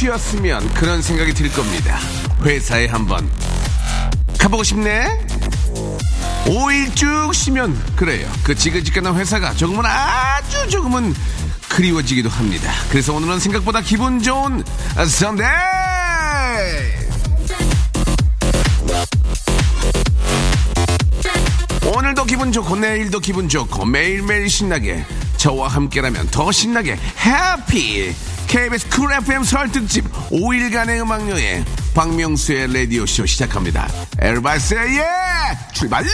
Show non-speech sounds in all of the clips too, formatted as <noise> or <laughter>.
쉬었으면 그런 생각이 들 겁니다. 회사에 한번 가보고 싶네? 5일 쭉 쉬면 그래요. 그 지긋지긋한 회사가 조금은 아주 조금은 그리워지기도 합니다. 그래서 오늘은 생각보다 기분 좋은 선데이! 오늘도 기분 좋고 내일도 기분 좋고 매일매일 신나게 저와 함께라면 더 신나게 happy KBS Cool FM 설 특집 5일간의 음악여행 박명수의 라디오쇼 시작합니다. 에르바스 예! 출발!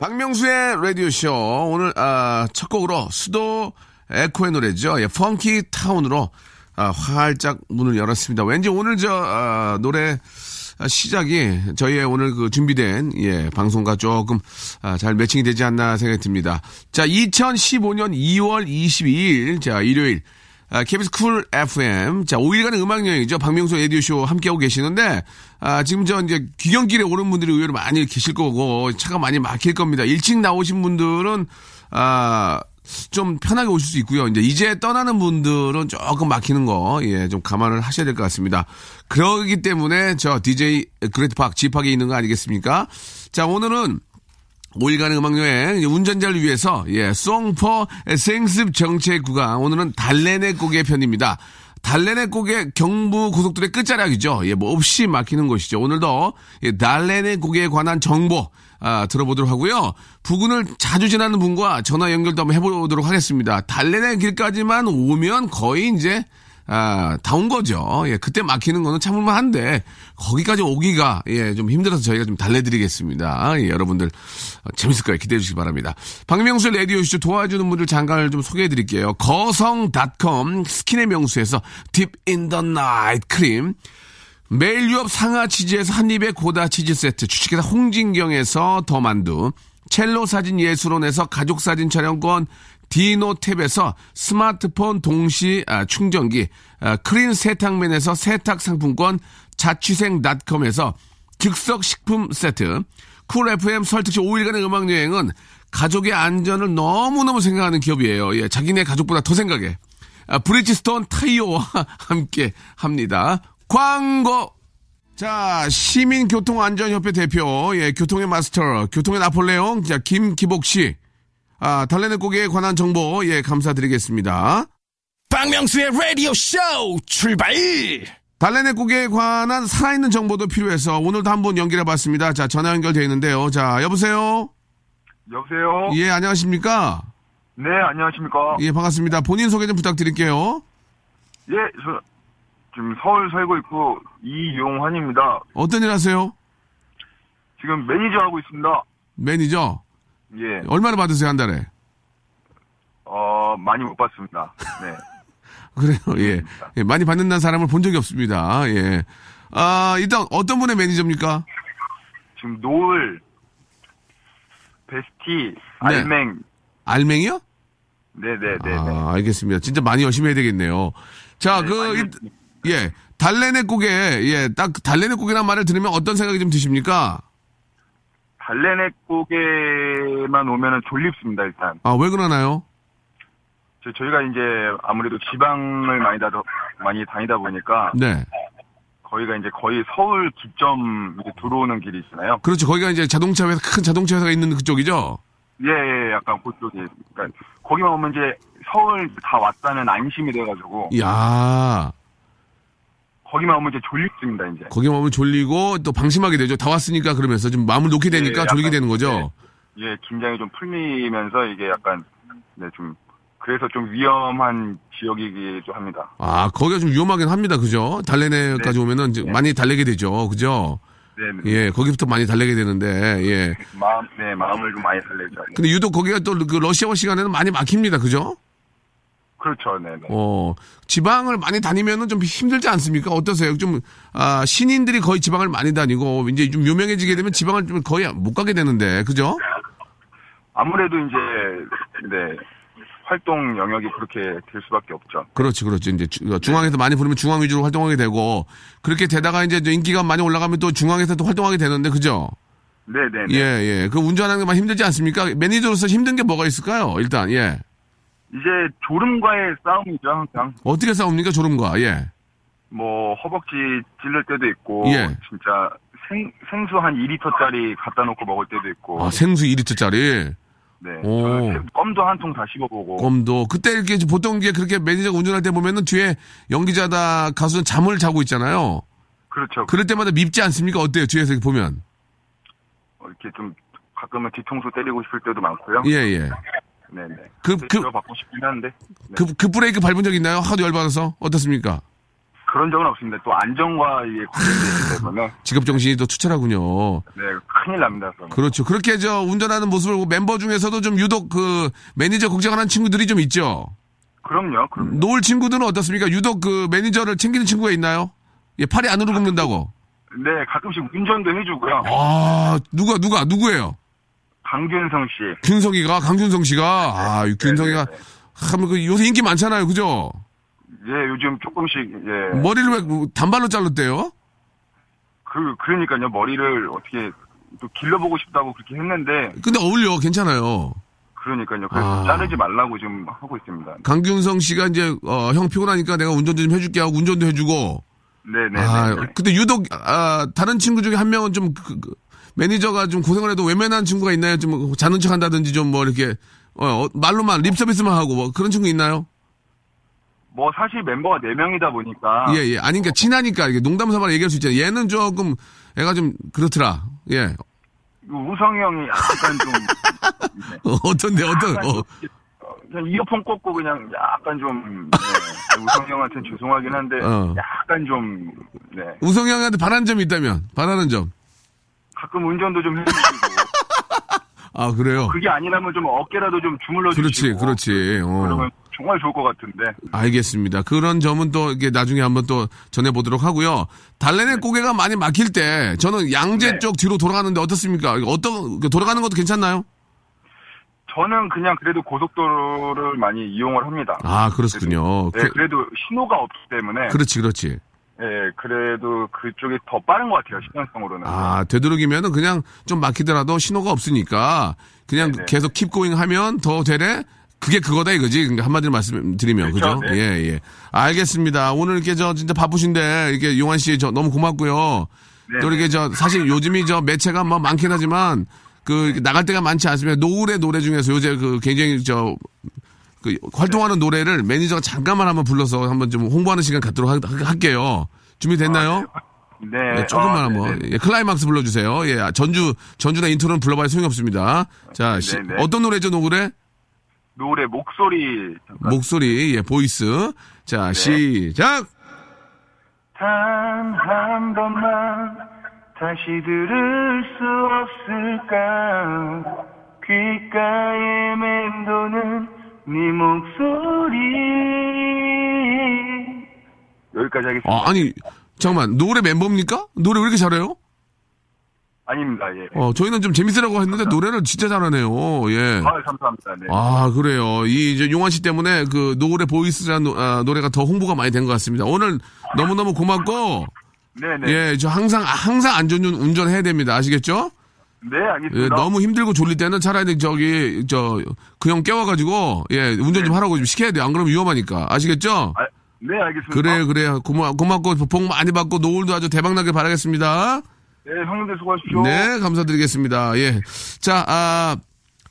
박명수의 라디오쇼. 오늘 아, 첫 곡으로 Pseudo Echo의 노래죠. 예, Funky Town으로 아, 활짝 문을 열었습니다. 왠지 오늘 저 아, 노래 아, 시작이 저희의 오늘 그 준비된 예 방송과 조금 아, 잘 매칭이 되지 않나 생각이 듭니다. 자, 2015년 2월 22일 자 일요일 아, KBS Cool FM 자 5일간의 음악 여행이죠. 박명수 라디오 쇼 함께하고 계시는데 아, 지금 저 이제 귀경길에 오는 분들이 의외로 많이 계실 거고 차가 많이 막힐 겁니다. 일찍 나오신 분들은 아. 좀 편하게 오실 수 있고요. 이제 이제 떠나는 분들은 조금 막히는 거, 예, 좀 감안을 하셔야 될 것 같습니다. 그러기 때문에 저 DJ 그레이트팍 집합에 있는 거 아니겠습니까? 자, 오늘은 5일간의 음악여행 운전자를 위해서 예, 송포 생습 정체 구간 오늘은 달래내 고개 편입니다. 달래내 고개 경부 고속도로의 끝자락이죠. 예, 뭐 없이 막히는 곳이죠. 오늘도 예, 달래내 고개에 관한 정보 아, 들어보도록 하고요. 부근을 자주 지나는 분과 전화 연결도 한번 해보도록 하겠습니다. 달래내 길까지만 오면 거의 이제 아, 다온 거죠. 예, 그때 막히는 거는 참을만 한데, 거기까지 오기가, 예, 좀 힘들어서 저희가 좀 달래드리겠습니다. 예, 여러분들, 어, 재밌을 거예요. 기대해 주시기 바랍니다. 박명수 라디오쇼 도와주는 분들 잠깐 좀 소개해 드릴게요. 거성닷컴 스킨의 명수에서 Deep in the Night 크림, 매일 유업 상하 치즈에서 한입의 고다 치즈 세트, 주식회사 홍진경에서 더 만두, 첼로 사진 예술원에서 가족 사진 촬영권, 디노탭에서 스마트폰 동시 아, 충전기, 아, 크린 세탁맨에서 세탁 상품권, 자취생닷컴에서 즉석 식품 세트, 쿨 FM 설특시 5일간의 음악 여행은 가족의 안전을 너무너무 생각하는 기업이에요. 예, 자기네 가족보다 더 생각해. 아, 브리지스톤 타이어와 <laughs> 함께 합니다. 광고! 자, 시민교통안전협회 대표, 예, 교통의 마스터, 교통의 나폴레옹, 자, 김기복 씨. 아, 달래내 고개에 관한 정보, 예, 감사드리겠습니다. 박명수의 Radio Show 출발. 달래내 고개에 관한 살아있는 정보도 필요해서 오늘도 한번 연결해 봤습니다. 자, 전화 연결되어 있는데요. 자, 여보세요? 여보세요? 예, 안녕하십니까? 네, 안녕하십니까? 예, 반갑습니다. 본인 소개 좀 부탁드릴게요. 예, 저 지금 서울 살고 있고 이용환입니다. 어떤 일 하세요? 지금 매니저 하고 있습니다. 매니저? 예, 얼마나 받으세요, 한 달에? 어, 많이 못 봤습니다. 네. <laughs> 그래요, 예. 예, 많이 받는다는 사람을 본 적이 없습니다. 예. 아, 일단 어떤 분의 매니저입니까? 지금 노을, 베스티, 네. 알맹. 알맹이요? 네네네. 아, 알겠습니다. 진짜 많이 열심히 해야 되겠네요. 자, 네, 그, 일- 예. 달래내 고개, 예, 딱 달래내 고개란 말을 들으면 어떤 생각이 좀 드십니까? 달래내 고개만 오면은 졸립습니다, 일단. 아, 왜 그러나요? 저, 저희가 이제 아무래도 지방을 많이 다, 많이 다니다 보니까 네. 거기가 이제 거의 서울 기점 들어오는 길이 있잖아요. 그렇죠. 거기가 이제 자동차 회사, 큰 자동차 회사가 있는 그쪽이죠? 예, 예, 약간 그쪽이. 그러니까 거기만 오면 이제 서울 다 왔다는 안심이 돼가지고 이야, 거기만 오면 이제 졸립습니다, 이제. 거기만 오면 졸리고 또 방심하게 되죠. 다 왔으니까 그러면서 좀 마음을 놓게 되니까 예, 졸리게 약간, 되는 거죠? 예, 긴장이 좀 풀리면서 이게 약간 네, 좀 그래서 좀 위험한 지역이기도 합니다. 아, 거기가 좀 위험하긴 합니다. 그죠? 달래내까지 네. 오면은 이제 많이 달래게 되죠. 그죠? 네, 네. 예, 거기부터 많이 달래게 되는데, 예. 마음, 네, 마음을 좀 많이 설레죠. 근데 유독 거기가 또 그 러시아워 시간에는 많이 막힙니다. 그죠? 그렇죠, 네, 네. 어, 지방을 많이 다니면은 좀 힘들지 않습니까? 어떠세요? 좀, 아, 신인들이 거의 지방을 많이 다니고, 이제 좀 유명해지게 되면 지방을 좀 거의 못 가게 되는데, 그죠? <laughs> 아무래도 이제 네 활동 영역이 그렇게 될 수밖에 없죠. 그렇지, 그렇지. 이제 중앙에서 많이 부르면 중앙 위주로 활동하게 되고 그렇게 되다가 이제 또 인기가 많이 올라가면 또 중앙에서 또 활동하게 되는데 그죠? 네네네. 예, 예. 그 운전하는 게 많이 힘들지 않습니까? 매니저로서 힘든 게 뭐가 있을까요? 일단, 예. 이제 졸음과의 싸움이죠 항상. 어떻게 싸웁니까, 졸음과? 예. 뭐 허벅지 찔릴 때도 있고 예. 진짜 생, 생수 한 2리터짜리 갖다 놓고 먹을 때도 있고 아, 생수 2리터짜리. 네 오. 껌도 한 통 다 씹어보고 껌도. 그때 이렇게 보통 이게 그렇게 매니저가 운전할 때 보면은 뒤에 연기자다 가수는 잠을 자고 있잖아요. 그렇죠 그럴 때마다 밉지 않습니까? 어때요? 뒤에서 이렇게 보면. 어, 이렇게 좀 가끔은 뒤통수 때리고 싶을 때도 많고요 예, 예. 네네 그- 그- 받고 싶긴 한데 네. 그, 그 브레이크 밟은 적 있나요? 하도 열받아서? 어떻습니까? 그런 적은 없습니다 또 안전과 이게 관련되기 때문에 직업 정신이 또 투철하군요. 네 큰일 납니다 그러면. 그렇죠. 그렇게 저 운전하는 모습을 멤버 중에서도 좀 유독 그 매니저 걱정하는 친구들이 좀 있죠. 그럼요 그럼요 노을 친구들은 어떻습니까? 유독 그 매니저를 챙기는 친구가 있나요? 예, 팔이 안으로 굽는다고. 네 가끔씩 운전도 해주고요 아, 누가, 누가, 누구예요? 강균성 씨 균성이가, 강균성 씨가. 아, 이 균성이가. 네, 네, 참, 그 요새 인기 많잖아요. 그죠? 예 요즘 조금씩 예 머리를 왜뭐 단발로 잘랐대요? 그, 그러니까요, 머리를 어떻게 또 길러보고 싶다고 그렇게 했는데, 근데 어울려. 괜찮아요. 그러니까요. 그래서 아. 자르지 말라고 지금 하고 있습니다. 강균성 씨가 이제, 어, 형 피곤하니까 내가 운전 좀 해줄게 하고 운전도 해주고. 네네. 아, 네. 근데 유독, 아, 다른 친구 중에 한 명은 좀, 그, 그, 매니저가 좀 고생을 해도 외면한 친구가 있나요? 좀 자는 척 한다든지 좀 뭐 이렇게, 어, 어, 말로만, 립 서비스만 하고 뭐 그런 친구 있나요? 뭐 사실 멤버가 4명이다 보니까. 예, 예. 아니, 그러니까 친하니까 이게 농담 삼아 얘기할 수 있잖아요. 얘는 조금, 애가 좀 그렇더라. 예. 우성이 형이 약간 좀, 어, <laughs> 어떤데, 어떤, 어. 좀 그냥 이어폰 꽂고 그냥 약간 좀, 네. 우성이 형한테는 죄송하긴 한데, 어. 약간 좀, 네. 우성이 형한테 바라는 점이 있다면, 바라는 점. 가끔 운전도 좀 해주시고, <laughs> 아, 그래요? 그게 아니라면 좀 어깨라도 좀 주물러 그렇지, 주시고. 그렇지. 어. 그러면 정말 좋을 것 같은데. 알겠습니다. 그런 점은 또 이게 나중에 한번 또 전해 보도록 하고요. 달래내 고개가 많이 막힐 때 저는 양재 네. 쪽 뒤로 돌아가는데 어떻습니까? 어떤 돌아가는 것도 괜찮나요? 저는 그냥 그래도 고속도로를 많이 이용을 합니다. 아 그렇군요. 네, 그, 그래도 신호가 없기 때문에. 그렇지 그렇지. 예, 그래도 그쪽이 더 빠른 것 같아요, 시간성으로는. 아 되도록이면은 그냥 좀 막히더라도 신호가 없으니까 그냥 네네. 계속 킵 고잉 하면 더 되래. 그게 그거다 이거지. 그러니까 한마디로 말씀드리면 그죠? 그렇죠, 네. 예 예. 알겠습니다. 오늘 이렇게 저 진짜 바쁘신데 이렇게 용환 씨 저 너무 고맙고요. 네, 또 이렇게 저 사실 요즘이 저 매체가 뭐 많긴 하지만 그 이렇게 나갈 때가 많지 않습니다. 노을의 노래 중에서 요새 그 굉장히 저 그 활동하는 노래를 매니저가 잠깐만 한번 불러서 한번 좀 홍보하는 시간 갖도록 하- 할게요. 준비됐나요? 네. 네, 조금만 아, 한번 네네. 예, 클라이막스 불러주세요. 예, 전주 전주나 인트로는 불러봐야 소용이 없습니다. 자, 시- 네네. 어떤 노래죠, 노래? 노래 목소리 잠깐. 목소리, 예, 보이스. 자, 네. 시작. 단 한 번만 다시 들을 수 없을까 귓가에 맴도는 네 목소리 여기까지 하겠습니다. 아, 아니, 잠깐만, 노래 멤버입니까? 노래 왜 이렇게 잘해요? 아닙니다. 예. 어, 저희는 좀 재밌으라고 했는데 노래를 진짜 잘하네요. 예. 아, 감사합니다. 네. 아, 그래요. 이 이제 용환 씨 때문에 그 노래 보이스라는 노, 아, 노래가 더 홍보가 많이 된 것 같습니다. 오늘 너무너무 고맙고, 네네. 예, 저 항상, 항상 안전운 운전해야 됩니다. 아시겠죠? 네, 예, 알겠습니다. 너무 힘들고 졸릴 때는 차라리 저기, 저, 그형 깨워가지고, 예, 운전 좀 하라고 좀 시켜야 돼요. 안 그러면 위험하니까. 아시겠죠? 아, 네, 알겠습니다. 그래, 그래. 고마, 고맙고, 복 많이 받고, 노을도 아주 대박나게 바라겠습니다. 네, 형님들 수고하십시오. 네, 감사드리겠습니다. 예. 자, 아,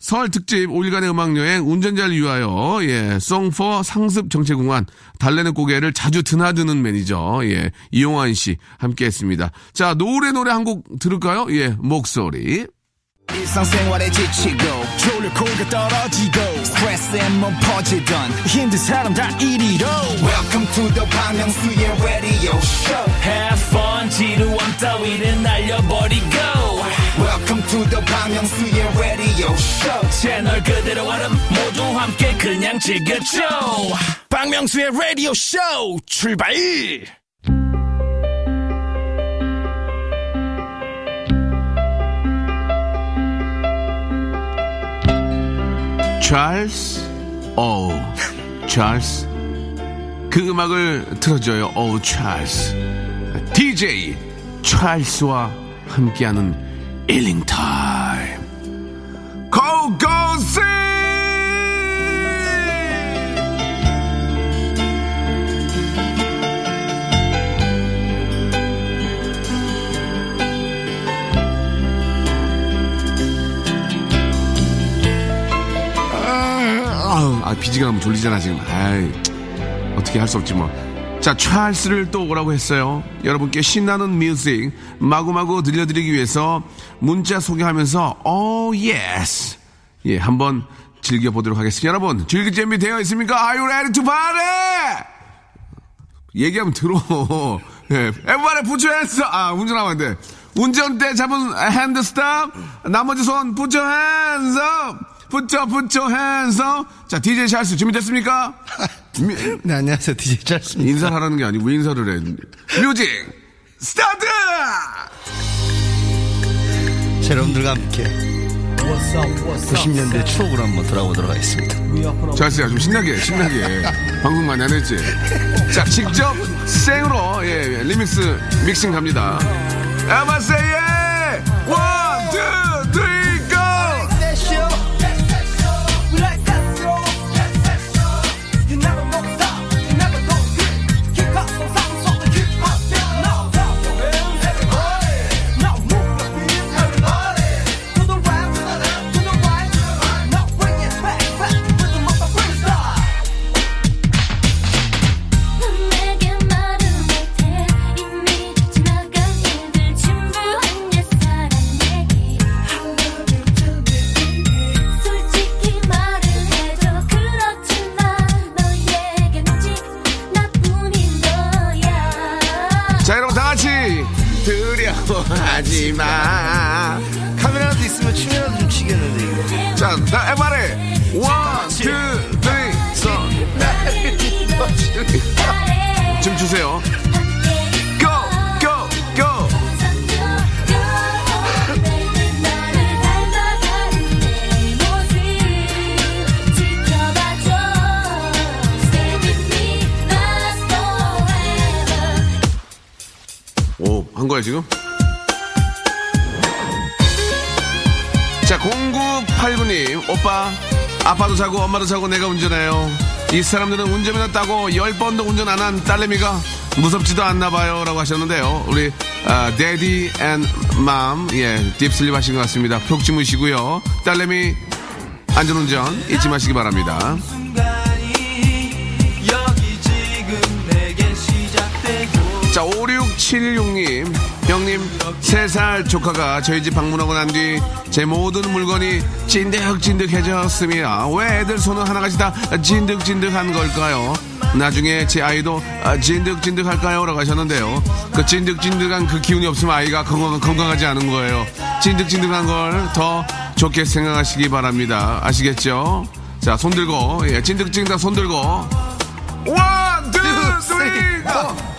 설 특집 5일간의 음악여행 운전자를 위하여 예, 송포 상습 정체공안 달래는 고개를 자주 드나드는 매니저 예, 이용환 씨 함께했습니다. 자, 노래 노래 한 곡 들을까요? 예, 목소리. 지치고, 떨어지고, 퍼지던, welcome to the Bang radio show Have fun 지루함 따위를 날려버리고 welcome to the Myung-soo's radio show. 채널 그대로 얼음 모두 함께 그냥 즐겨줘. 박명수의 라디오 쇼 출발! 찰스 오 찰스 그 음악을 틀어줘요. 오 찰스 DJ 찰스와 함께하는 일링 타임 고고씨 아, 아, BG가 너무 졸리잖아, 지금. 아이, 어떻게 할 수 없지, 뭐. 자, 찰스를 또 오라고 했어요. 여러분께 신나는 music 마구마구 들려드리기 위해서 문자 소개하면서, oh, yes. 예, 한번 즐겨보도록 하겠습니다. 여러분, 즐길 준비 되어 있습니까? Are you ready to party? 얘기하면 들어. <laughs> yeah, everybody. 아, 운전하면 안 돼. 운전대 잡은 hand stop. 나머지 손 put your hands your hands up. 자, DJ 찰스 준비됐습니까? <laughs> 미- 네, 안녕하세요. DJ 찰스입니다. 인사를 하라는 게 아니고 왜 인사를 해. music start! 자, 여러분들과 함께 90년대 추억으로 한번 돌아보도록 하겠습니다. 찰스야 좀 신나게 신나게 <laughs> 방송 많이 안 했지? 자 직접 생으로 예, 리믹스 믹싱 갑니다. 에마세예 거야, 지금? 자, 0989님, 오빠, 아빠도 자고 엄마도 자고 내가 운전해요. 이 사람들은 운전면허 따고 열 번도 운전 안 한 딸내미가 무섭지도 않나 봐요. 라고 하셨는데요. 우리, 아, daddy and mom, 예, deep sleep 하신 것 같습니다. 푹 주무시고요. 딸내미 안전운전 잊지 마시기 바랍니다. 자, 5676님. 형님, 3살 조카가 저희 집 방문하고 난 뒤 제 모든 물건이 찐득찐득해졌습니다. 왜 애들 손은 하나같이 다 찐득찐득한 걸까요? 나중에 제 아이도 아, 찐득찐득할까요? 라고 하셨는데요. 그 찐득찐득한 그 기운이 없으면 아이가 건강, 건강하지 않은 거예요. 찐득찐득한 걸 더 좋게 생각하시기 바랍니다. 아시겠죠? 자, 손 들고, 예, 찐득찐득한 손 들고. 원, 투, 쓰리, 고!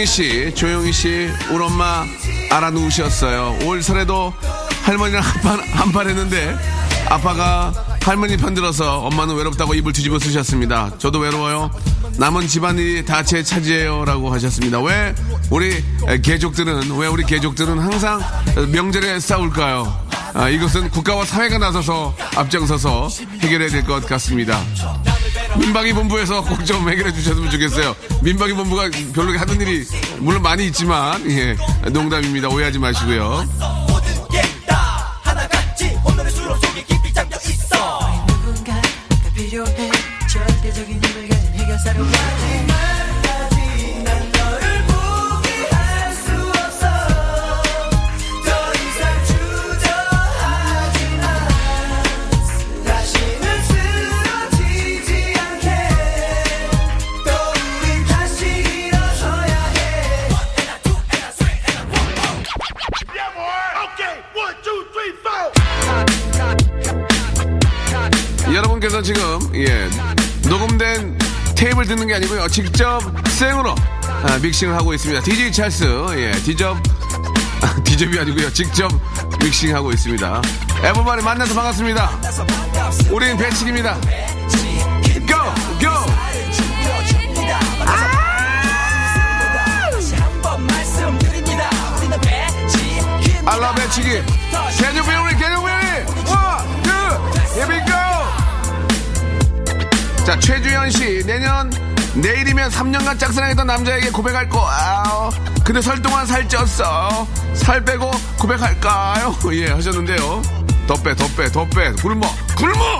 조영희 씨, 조영희 씨, 우리 엄마 알아누우셨어요. 올 설에도 할머니랑 한판, 한판 했는데 아빠가 할머니 편 들어서 엄마는 외롭다고 입을 뒤집어 쓰셨습니다. 저도 외로워요. 남은 집안일이 다 제 차지예요. 라고 하셨습니다. 왜 우리 개족들은, 왜 우리 개족들은 항상 명절에 싸울까요? 아, 이것은 국가와 사회가 나서서 앞장서서 해결해야 될 것 같습니다. 민방위 본부에서 꼭 좀 해결해 주셨으면 좋겠어요. 민방위 본부가 별로 하는 일이 물론 많이 있지만 예, 농담입니다. 오해하지 마시고요. 여러분께서 지금 예 녹음된 테이블 듣는 게 아니고요 직접 생으로 아, 믹싱을 하고 있습니다 DJ 찰스 예 디접 디접이 아니고요 직접 믹싱하고 있습니다 에버바리 만나서 반갑습니다 우린 배치기입니다 고! 고! 알라 배치기 Can you feel it? Can you feel it? 씨 내년 내일이면 3년간 짝사랑했던 남자에게 고백할 거 아우 근데 설 동안 살 쪘어. 살 빼고 고백할까요? <laughs> 예 하셨는데요. 더 빼 더 빼 더 빼. 굶어 굶어!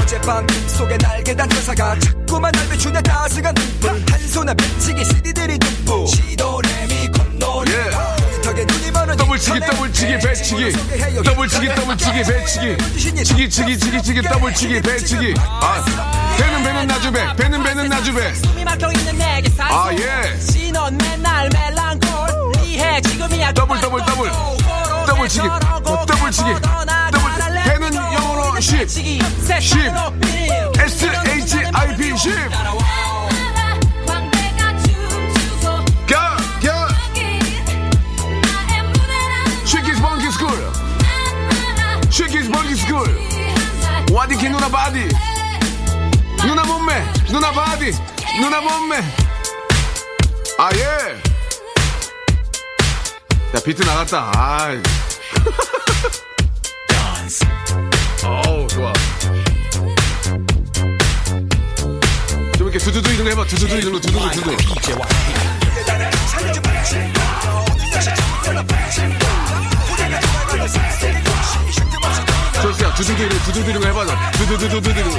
어젯밤 속에 날개단 회사가 자꾸만 날 비추는 따스한 눈물. 한 손에 맺히기 CD들이 듬뿍. 시도레미 콧노래 더블치기 더블치기 배치기. 더블치기 더블치기 배치기. 치기 치기 치기 치기 더블치기 배치기. 아 배는 배는 나주배. 배는 배는 나주배. 아, 예. 신혼 맨날 멜랑콜리해 지금이야 더블 더블 더블. 더블치기. 더블치기. 더블 배는 영어로 10 10 S H I P 10 쉐키스 펑키 스쿨 와디키 누나 바디 누나 몸매 누나 바디 누나 몸매 아예 야 비트 나갔다. 아이. 어우 좋아. 좀 이렇게 두두두 이런 거 해봐. 두두두 이런 거 두두두 두두 좋습니다 두두두 이런 거 두두두 이런 거 해봐 두두두두두 이런 거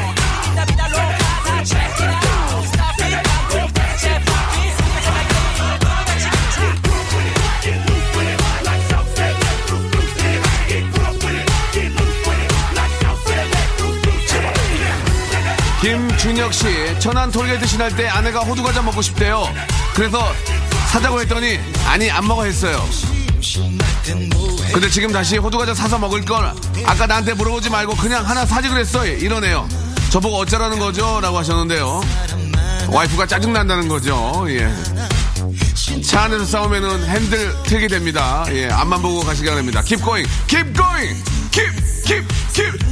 김준혁 씨, 천안 톨게이트 지날 때 아내가 호두과자 먹고 싶대요. 그래서 사자고 했더니 아니 안 먹어 했어요. 근데 지금 다시 호두과자 사서 먹을 걸 아까 나한테 물어보지 말고 그냥 하나 사지 그랬어 이러네요. 저보고 어쩌라는 거죠? 라고 하셨는데요. 와이프가 짜증난다는 거죠. 예. 차 안에서 싸우면은 핸들 틀게 됩니다. 예, 앞만 보고 가시기 바랍니다. Keep going, keep going, keep, keep, keep,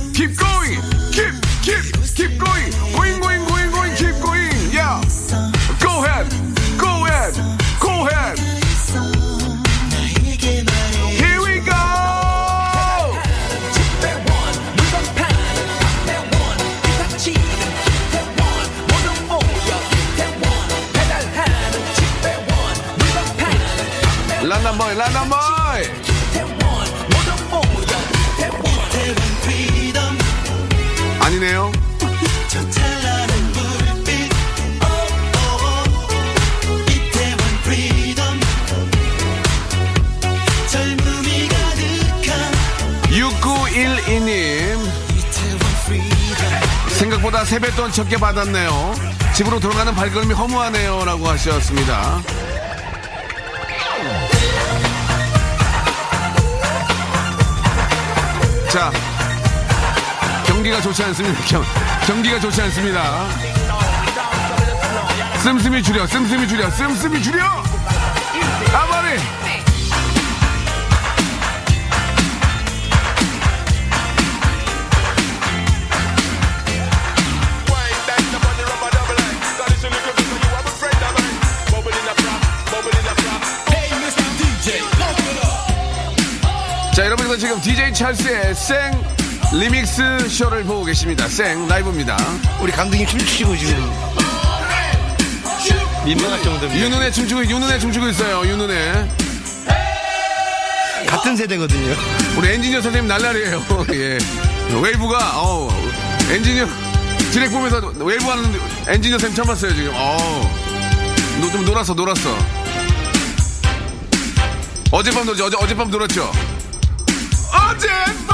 적게 받았네요. 집으로 돌아가는 발걸음이 허무하네요. 라고 하셨습니다. 자, 경기가 좋지 않습니다. 경, 경기가 좋지 않습니다. 씀씀이 줄여, 씀씀이 줄여, 씀씀이 줄여! DJ 찰스의 생 리믹스 쇼를 보고 계십니다. 생 라이브입니다. 우리 강등이 춤추시고 지금 민망할 정도입니다. 윤은혜 춤추고, 윤은혜 춤추고 있어요. 윤은혜. 같은 세대거든요. 우리 엔지니어 선생님 날라리에요. <laughs> 예. 웨이브가, 어우, 엔지니어, 디렉 보면서 웨이브 하는 엔지니어 선생님 처음 봤어요, 지금. 어우. 노, 좀 놀았어, 놀았어. 어젯밤 놀죠, 어제, 어젯밤 놀았죠? 어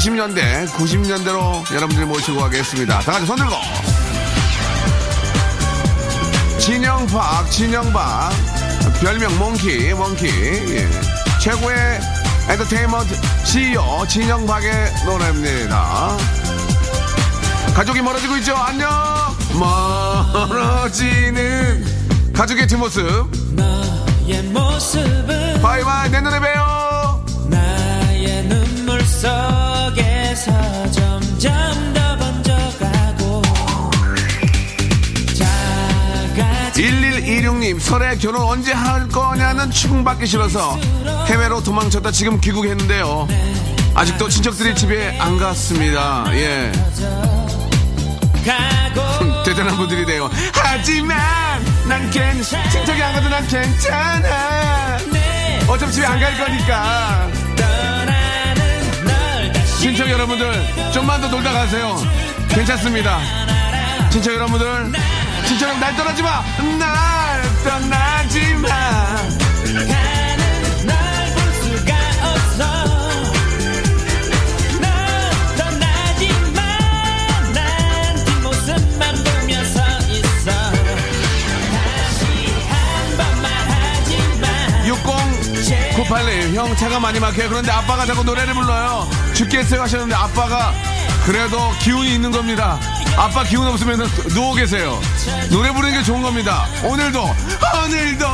90년대, 90년대로 여러분들 모시고 가겠습니다. 다 같이 손 들고. 진영박, 진영박. 별명 몽키, 몽키. 예. 최고의 엔터테인먼트 CEO 진영박의 노래입니다. 가족이 멀어지고 있죠? 안녕! 멀어지는 가족의 뒷모습. 바이바이, 내년에 봬요! 나의 눈물 속에서 점점 더 번져가고 작아지 1126님, 설에 결혼 언제 할 거냐는 충받기 싫어서 해외로 도망쳤다 지금 귀국했는데요. 아직도 친척들이 집에 안 갔습니다. 예. 대단한 분들이네요. 하지만 난 괜, 친척이 안 가도 난 괜찮아. 내 어차피 집에 안 갈 거니까. 친척 여러분들, 좀만 더 놀다 가세요. 괜찮습니다. 친척 여러분들, 친척 날 떠나지 마! 날 떠나지 마! 5881. 형, 차가 많이 막혀요. 그런데 아빠가 자꾸 노래를 불러요. 죽겠어요 하셨는데 아빠가 그래도 기운이 있는 겁니다. 아빠 기운 없으면 누워 계세요. 노래 부르는 게 좋은 겁니다. 오늘도, 오늘도.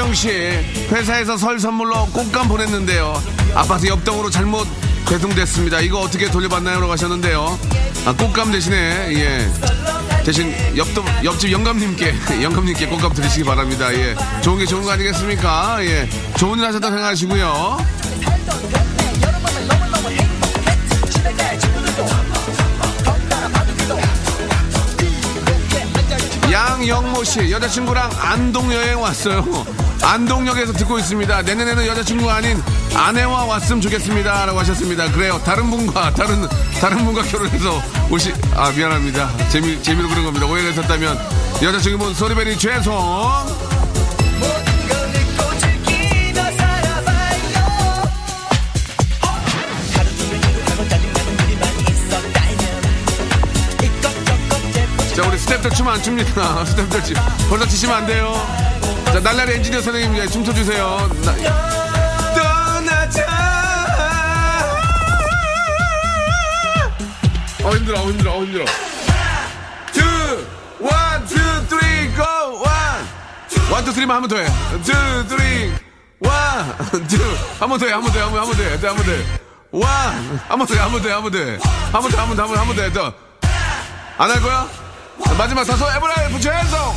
문혜정 씨. 회사에서 설 선물로 꽃감 보냈는데요. 아파트 옆동으로 잘못 배송됐습니다. 이거 어떻게 돌려받나요? 라고 하셨는데요. 아, 꽃감 대신에, 예. 대신 옆동, 옆집 영감님께, <laughs> 영감님께 꽃감 드리시기 바랍니다. 예. 좋은 게 좋은 거 아니겠습니까? 예. 좋은 일 하셨다고 생각하시고요. 양영모 씨 여자친구랑 안동 여행 왔어요. 안동역에서 듣고 있습니다. 내년에는 여자친구 아닌 아내와 왔으면 좋겠습니다 라고 하셨습니다. 그래요. 다른 분과 다른 다른 분과 결혼해서 오시 아 미안합니다. 재미 재미로 그런 겁니다. 오해가 있었다면 여자친구분 소리베리 죄송. 스탭들 춤 안 춥니다. 스탭들 춤 벌써 치시면 안 돼요. 자 날라리 엔지니어 선생님 이제 춤춰 주세요. 떠나자. 어 힘들어, 어 힘들어, 어 힘들어. two, one, two, three, go, one. one, two, three만 한 번 더 해. two, three, one, two. 한번 더 해, 한 번 더 해, 한 번 더 해, 한 번 더 해. one, 한번 더 해, 한 번 더 해, 한 번 더 해. 한번 더, 한번 더, 한번 더, 한번더 해, 더. 안 할 거야? 마지막 다섯 에브라 붙여 해서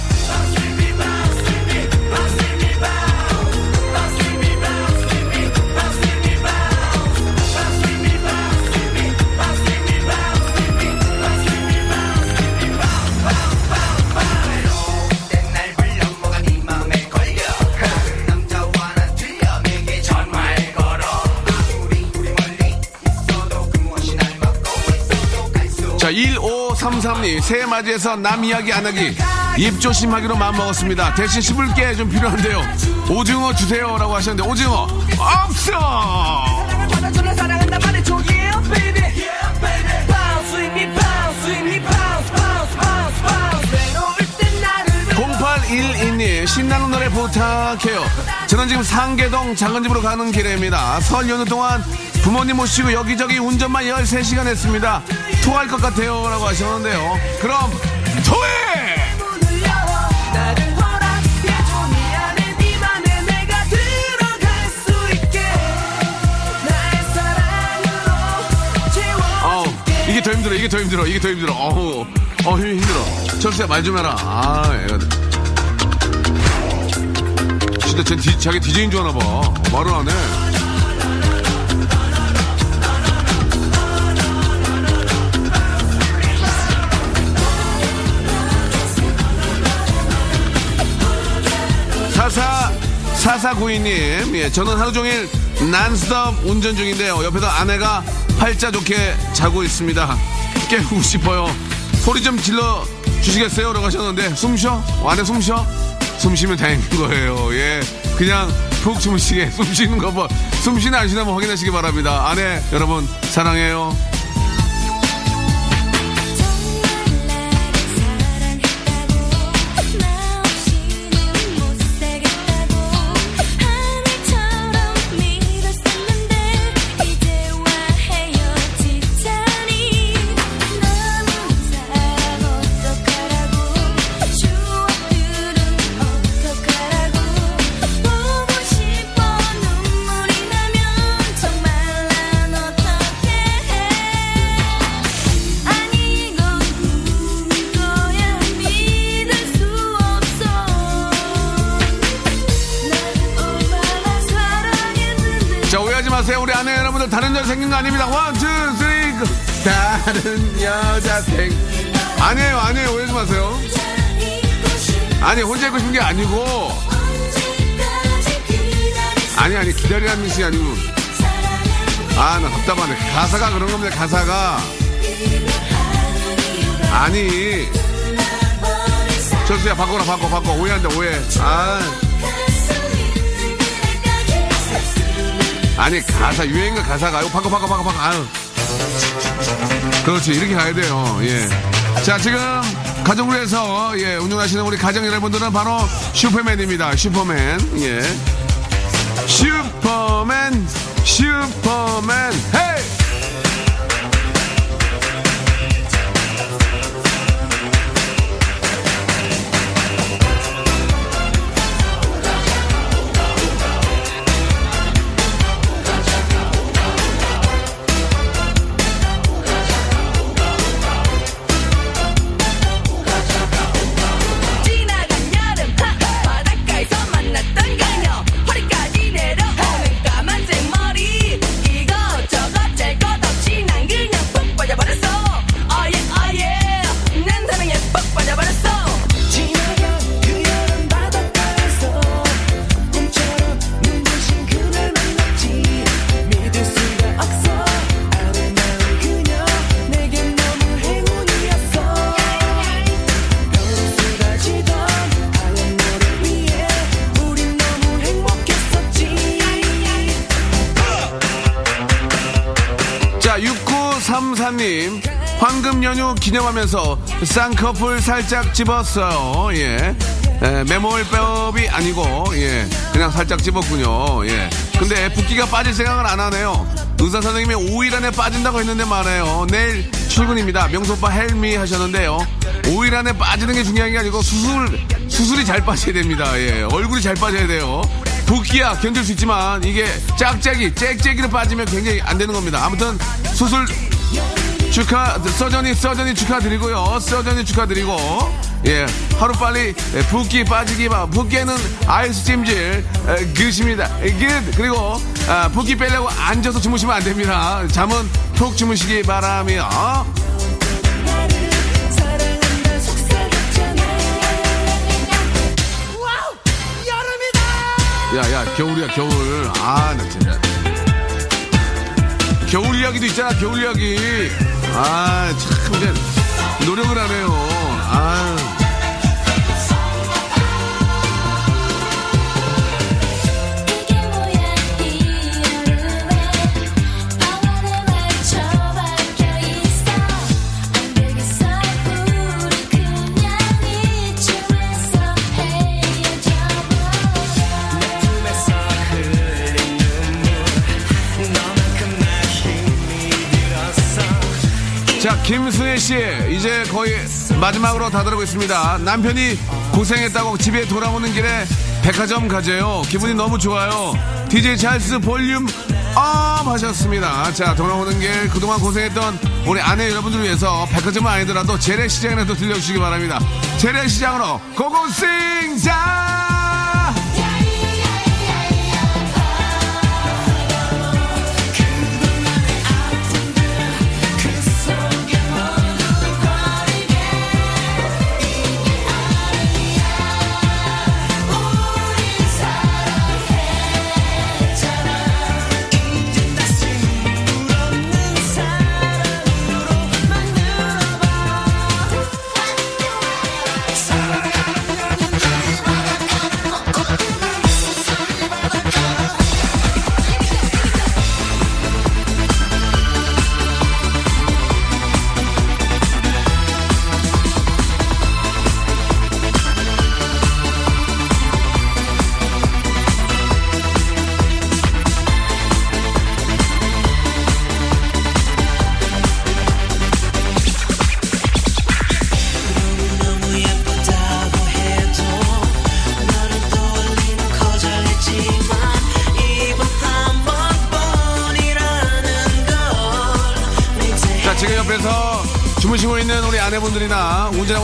1533님 새해 맞이해서 남 이야기 안 하기. 입 조심하기로 마음먹었습니다. 대신 씹을 게 좀 필요한데요. 오징어 주세요라고 하셨는데 오징어 없어 4112님 신나는 노래 부탁해요 저는 지금 상계동 장건집으로 가는 길입니다 설 연휴 동안 부모님 모시고 여기저기 운전만 13시간 했습니다 토할 것 같아요 라고 하셨는데요 그럼 토해! 이게 더 힘들어, 이게 더 힘들어, 이게 더 힘들어. 어우, 어 힘들어. 철수야, 말 좀 해라. 아, 애가. 진짜 쟤 디, 자기 DJ인 줄 아나 봐. 말을 안 해. 사사 사사구이님, 예, 저는 하루 종일 난스톱 운전 중인데요. 옆에서 아내가 팔자 좋게 자고 있습니다. 깨우고 싶어요. 소리 좀 질러 주시겠어요? 라고 하셨는데 숨 쉬어? 어, 안에 숨 쉬어? 숨 쉬면 다행인 거예요. 예, 그냥 푹 주무시게 <laughs> 숨 쉬는 거 봐. 숨 쉬나 안 쉬나 한번 확인하시기 바랍니다. 아내 여러분 사랑해요. 거 아닙니다. one, two, three go. 다른 여자 생 아니에요 아니에요. 오해하지 마세요. 아니 혼자 있고 싶은 게 아니고. 아니 아니 기다리라는 뜻이 아니고. 아 나 답답하네. 가사가 그런 겁니다 가사가. 아니. 철수야 바꿔라 바꿔 바꿔. 오해한다 오해. 아 아니 가사 유행가 가사가 이거 바꿔 바꿔 바꿔 바꿔 아유. 그렇지 이렇게 가야 돼요. 예자 지금 가족을 위해서 예 운영하시는 우리 가정 여러분들은 바로 슈퍼맨입니다. 슈퍼맨 예. 슈퍼맨 슈퍼맨 헤이 자, 6934님. 황금 연휴 기념하면서 쌍꺼풀 살짝 집었어요. 예. 에, 메모일법이 아니고, 예. 그냥 살짝 집었군요. 예. 근데 붓기가 빠질 생각을 안 하네요. 의사 선생님이 5일 안에 빠진다고 했는데 말해요. 내일 출근입니다. 명소빠 헬미 하셨는데요. 5일 안에 빠지는 게 중요한 게 아니고 수술, 수술이 잘 빠져야 됩니다. 예. 얼굴이 잘 빠져야 돼요. 붓기야. 견딜 수 있지만 이게 짝짝이, 짝짝이로 빠지면 굉장히 안 되는 겁니다. 아무튼 수술 축하 서전이 서전이 축하드리고요. 서전이 축하드리고. 예 하루 빨리 예, 붓기 빠지기 바 붓기에는 ice 찜질 에, good입니다. good 그리고 아, 붓기 빼려고 앉아서 주무시면 안 됩니다. 잠은 푹 주무시기 바라며 야 야 겨울이야 겨울. 아 나 진짜. 겨울 이야기도 있잖아 겨울 이야기. 아 참 이제 노력을 하네요. 아 씨, 이제 거의 마지막으로 다다르고 있습니다. 남편이 고생했다고 집에 돌아오는 길에 백화점 가재요. 기분이 너무 좋아요. DJ 찰스 volume up 하셨습니다. 자, 돌아오는 길 그동안 고생했던 우리 아내 여러분들을 위해서 백화점은 아니더라도 재래시장이라도 들려주시기 바랍니다. 재래시장으로 고고싱자!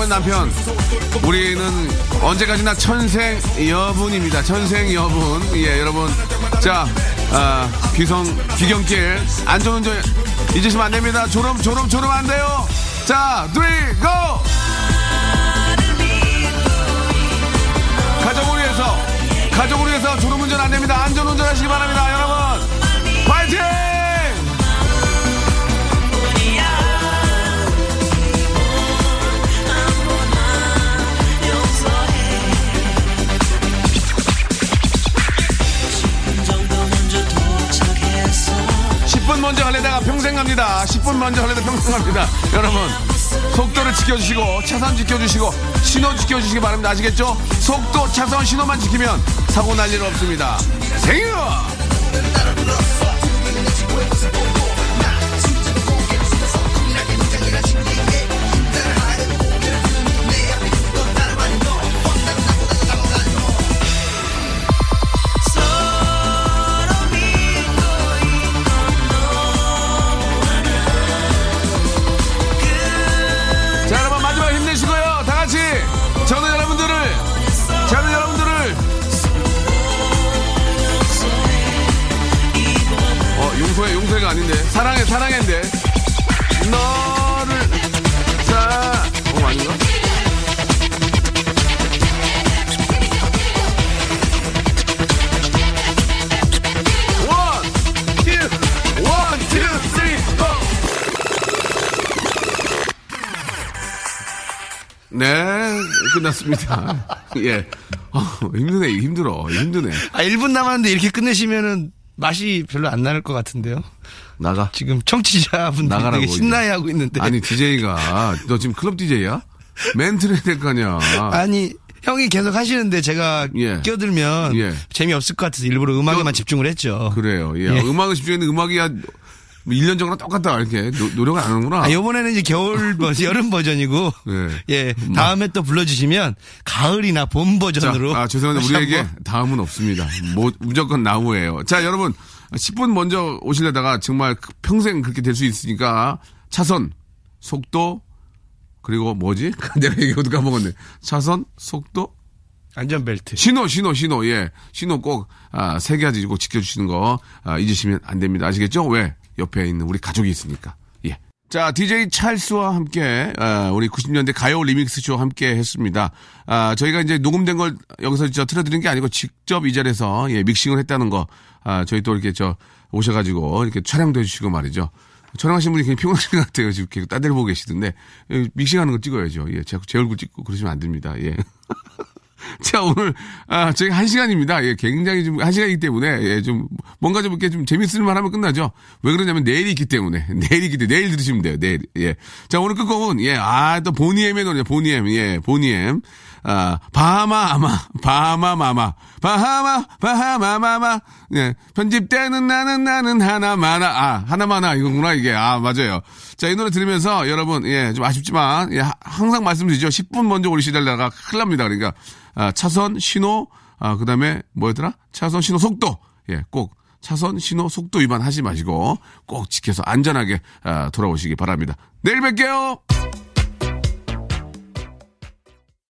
있는 남편. 우리는 언제까지나 천생 여분입니다. 천생 여분. 예, 여러분. 자, 아, 귀성, 귀경길. 안전운전 잊으시면 안 됩니다. 졸음, 졸음, 졸음 안 돼요. 자, three, go! 가족을 위해서, 가족을 위해서 됩니다. 안전운전 갑니다. 10분 먼저 하려다 평생 갑니다. 여러분, 속도를 지켜주시고, 차선 지켜주시고, 신호 지켜주시기 바랍니다. 아시겠죠? 속도, 차선, 신호만 지키면 사고 날 일 없습니다. 생유! 사랑해, 사랑해인데. 너를, 자, 어, 아닌가? 네, 끝났습니다. <laughs> 예. 어, 힘드네, 힘들어, 힘드네. 아, 1분 남았는데 이렇게 끝내시면은 맛이 별로 안 나는 것 같은데요. 나가. 지금 청취자분들이 되게 신나해 하고 있는데. 아니, DJ가, 너 지금 클럽 DJ야? 멘트를 해야 될 거 아니야. 아니, 형이 계속 하시는데 제가 예. 끼어들면 예. 재미없을 것 같아서 일부러 음악에만 집중을 했죠. 그래요. 예. 예. 음악을 집중했는데 음악이 한 1년 전이랑 똑같다. 이렇게 노, 노력을 안 하는구나. 아, 요번에는 이제 겨울 <laughs> 버전, 여름 버전이고, 예. 예, 다음에 또 불러주시면 가을이나 봄 버전으로. 자, 아, 죄송한데 우리에게. 다음은 없습니다. 뭐, 무조건 나무예요. 자, 여러분 10분 먼저 오시려다가 정말 그- 평생 그렇게 될 수 있으니까 차선, 속도 그리고 뭐지? <laughs> 내가 얘기도 까먹었네. 차선, 속도, 안전벨트. 신호, 신호, 신호, 예. 신호 꼭, 아, 세 가지 꼭 지켜주시는 거, 아, 잊으시면 안 됩니다. 아시겠죠? 왜? 옆에 있는 우리 가족이 있으니까. 예. 자, DJ 찰스와 함께, 아, 우리 90년대 가요 리믹스 쇼 함께 했습니다. 아, 저희가 이제 녹음된 걸 여기서 저 틀어드린 게 아니고 직접 이 자리에서, 예, 믹싱을 했다는 거, 아, 저희 또 이렇게 저, 오셔가지고, 이렇게 촬영도 해주시고 말이죠. 촬영하신 분이 굉장히 피곤하신 것 같아요. 지금 이렇게 딴 데를 보고 계시던데, 예, 믹싱하는 거 찍어야죠. 예, 제, 제 얼굴 찍고 그러시면 안 됩니다. 예. <laughs> <laughs> 자, 오늘, 아, 저희 한 시간입니다. 예, 굉장히 좀, 한 시간이기 때문에, 예, 좀, 뭔가 좀 이렇게 좀 재밌을만 하면 끝나죠. 왜 그러냐면 내일이 있기 때문에. <laughs> 내일이 있기 때문에. 내일 들으시면 돼요. 내일. 예. 자, 오늘 끝곡은, 예, 아, 또 보니엠의 노래, 보니엠. 예, 보니엠. 아, 바하마, 아마, 바하마, 마마. 바하마, 바하마, 마마. 예, 편집되는 나는, 나는 하나마나. 아, 하나마나. 이거구나, 이게. 아, 맞아요. 자, 이 노래 들으면서 여러분, 예, 좀 아쉽지만, 예, 하- 항상 말씀드리죠. 10분 먼저 오시달라가 큰일 납니다. 그러니까, 아, 차선, 신호, 아, 그 다음에 뭐였더라? 차선, 신호, 속도. 예, 꼭 차선 신호 속도 위반 하지 마시고 꼭 지켜서 안전하게 아, 돌아오시기 바랍니다. 내일 뵐게요.